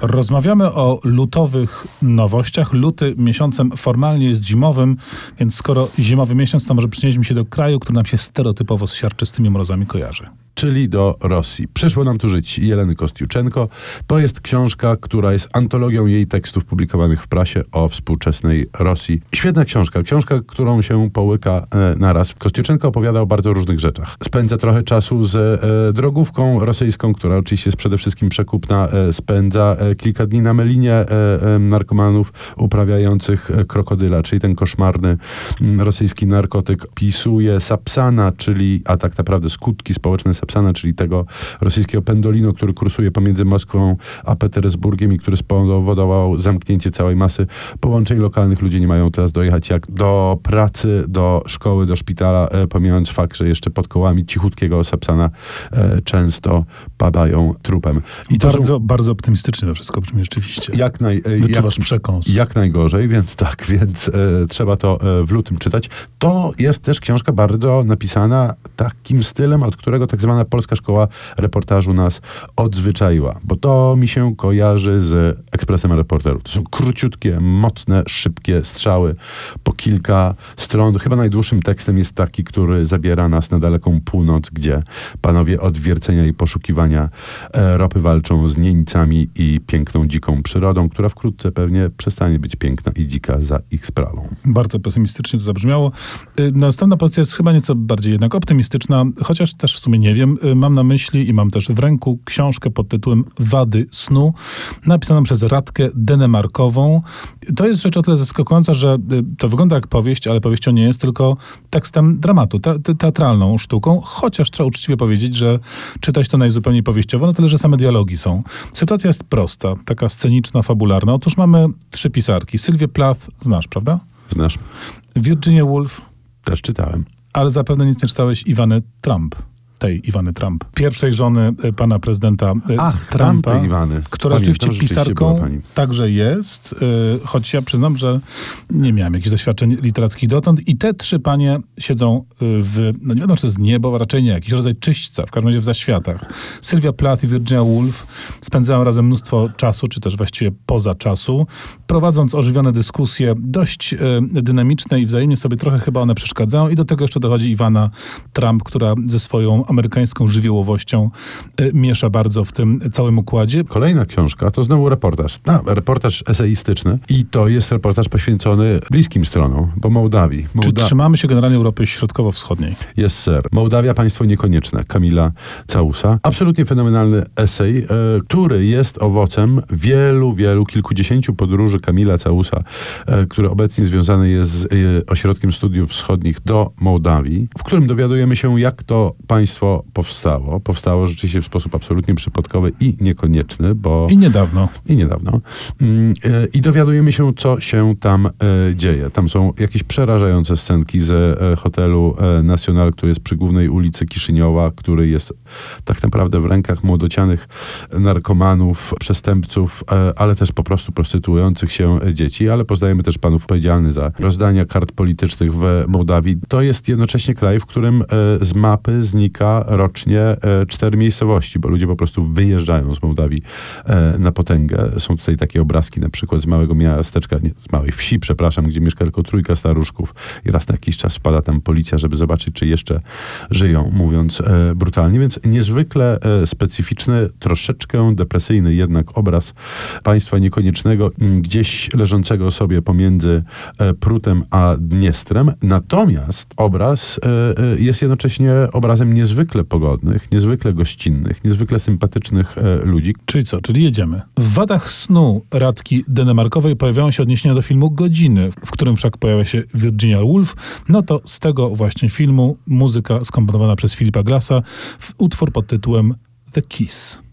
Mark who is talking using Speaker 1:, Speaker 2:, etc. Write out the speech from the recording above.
Speaker 1: Rozmawiamy o lutowych nowościach. Luty miesiącem formalnie jest zimowym, więc skoro zimowy miesiąc, to może przynieśmy się do kraju, który nam się stereotypowo z siarczystymi mrozami kojarzy
Speaker 2: czyli do Rosji. Przyszło nam tu żyć Jeleny Kostiuczenko. To jest książka, która jest antologią jej tekstów publikowanych w prasie o współczesnej Rosji. Świetna książka, książka, którą się połyka e, naraz. Kostiuczenko opowiada o bardzo różnych rzeczach. Spędza trochę czasu z e, drogówką rosyjską, która oczywiście jest przede wszystkim przekupna. E, spędza e, kilka dni na melinie e, e, narkomanów uprawiających e, krokodyla, czyli ten koszmarny m, rosyjski narkotyk. Pisuje Sapsana, czyli, a tak naprawdę skutki społeczne Sapsana, czyli tego rosyjskiego pendolino, który kursuje pomiędzy Moskwą a Petersburgiem i który spowodował zamknięcie całej masy połączeń lokalnych. Ludzie nie mają teraz dojechać jak do pracy, do szkoły, do szpitala, e, pomijając fakt, że jeszcze pod kołami cichutkiego Sapsana e, często padają trupem.
Speaker 1: I bardzo, są... bardzo optymistycznie to wszystko brzmi rzeczywiście.
Speaker 2: Jak, naj, e,
Speaker 1: Wyczuwasz jak, przekąs.
Speaker 2: Jak najgorzej, więc tak, więc e, trzeba to w lutym czytać. To jest też książka bardzo napisana takim stylem, od którego tak zwana polska szkoła reportażu nas odzwyczaiła, bo to mi się kojarzy z ekspresem reporterów. To są króciutkie, mocne, szybkie strzały po kilka stron. Chyba najdłuższym tekstem jest taki, który zabiera nas na daleką północ, gdzie panowie od wiercenia i poszukiwania e, ropy walczą z nieńcami i piękną, dziką przyrodą, która wkrótce pewnie przestanie być piękna i dzika za ich sprawą.
Speaker 1: Bardzo pesymistycznie to zabrzmiało. Y, następna pozycja jest chyba nieco bardziej jednak optymistyczna, chociaż też w sumie nie wiem. Y, mam na myśli i mam też w ręku książkę pod tytułem Wady snu, napisaną przez Radkę Denemarkową. To jest rzecz o tyle zaskakująca, że y, to wygląda jak powieść, ale powieścią nie jest, tylko tekstem dramatu, te, teatralną sztuką, chociaż trzeba uczciwie powiedzieć, że czytać to najzupełniej powieściowo, no tyle, że same dialogi są. Sytuacja jest prosta, taka sceniczna, fabularna. Otóż mamy trzy pisarki. Sylwię Plath znasz, prawda?
Speaker 2: Znasz.
Speaker 1: Virginia Woolf.
Speaker 2: Też czytałem.
Speaker 1: Ale zapewne nic nie czytałeś Iwany Trump tej Iwany Trump, pierwszej żony e, pana prezydenta
Speaker 2: e, Ach, Trumpa,
Speaker 1: Iwany. która Pamiętam, rzeczywiście pisarką także jest, e, choć ja przyznam, że nie miałem jakichś doświadczeń literackich dotąd i te trzy panie siedzą w, no nie wiadomo czy to jest niebo, a raczej nie, jakiś rodzaj czyśćca, w każdym razie w zaświatach. Sylwia Plath i Virginia Woolf spędzają razem mnóstwo czasu, czy też właściwie poza czasu, prowadząc ożywione dyskusje, dość dynamiczne i wzajemnie sobie trochę chyba one przeszkadzają i do tego jeszcze dochodzi Iwana Trump, która ze swoją amerykańską żywiołowością e, miesza bardzo w tym całym układzie.
Speaker 2: Kolejna książka to znowu reportaż. No, reportaż eseistyczny i to jest reportaż poświęcony bliskim stronom, bo Mołdawii.
Speaker 1: Mołda... Czy trzymamy się generalnie Europy Środkowo-Wschodniej?
Speaker 2: Jest ser. Mołdawia, państwo niekonieczne. Kamila Całusa. Absolutnie fenomenalny esej, e, który jest owocem wielu, wielu, kilkudziesięciu podróży Kamila Całusa, e, który obecnie związany jest z e, Ośrodkiem Studiów Wschodnich do Mołdawii, w którym dowiadujemy się, jak to państwo państwo powstało. Powstało rzeczywiście w sposób absolutnie przypadkowy i niekonieczny, bo...
Speaker 1: I niedawno.
Speaker 2: I niedawno. Mm, e, I dowiadujemy się, co się tam e, dzieje. Tam są jakieś przerażające scenki z e, hotelu Nacional, który jest przy głównej ulicy Kiszyniowa, który jest tak naprawdę w rękach młodocianych narkomanów, przestępców, ale też po prostu prostytuujących się dzieci, ale poznajemy też panów odpowiedzialnych za rozdania kart politycznych w Mołdawii. To jest jednocześnie kraj, w którym z mapy znika rocznie e, cztery miejscowości, bo ludzie po prostu wyjeżdżają z Mołdawii e, na potęgę. Są tutaj takie obrazki na przykład z małego miasteczka, nie, z małej wsi, przepraszam, gdzie mieszka tylko trójka staruszków i raz na jakiś czas wpada tam policja, żeby zobaczyć, czy jeszcze żyją, mówiąc e, brutalnie. Więc niezwykle specyficzny, troszeczkę depresyjny jednak obraz państwa niekoniecznego, gdzieś leżącego sobie pomiędzy Prutem a Dniestrem. Natomiast obraz jest jednocześnie obrazem niezwykle niezwykle pogodnych, niezwykle gościnnych, niezwykle sympatycznych e, ludzi.
Speaker 1: Czyli co? Czyli jedziemy. W wadach snu Radki Denemarkowej pojawiają się odniesienia do filmu Godziny, w którym wszak pojawia się Virginia Woolf. No to z tego właśnie filmu muzyka skomponowana przez Filipa Glassa utwór pod tytułem The Kiss.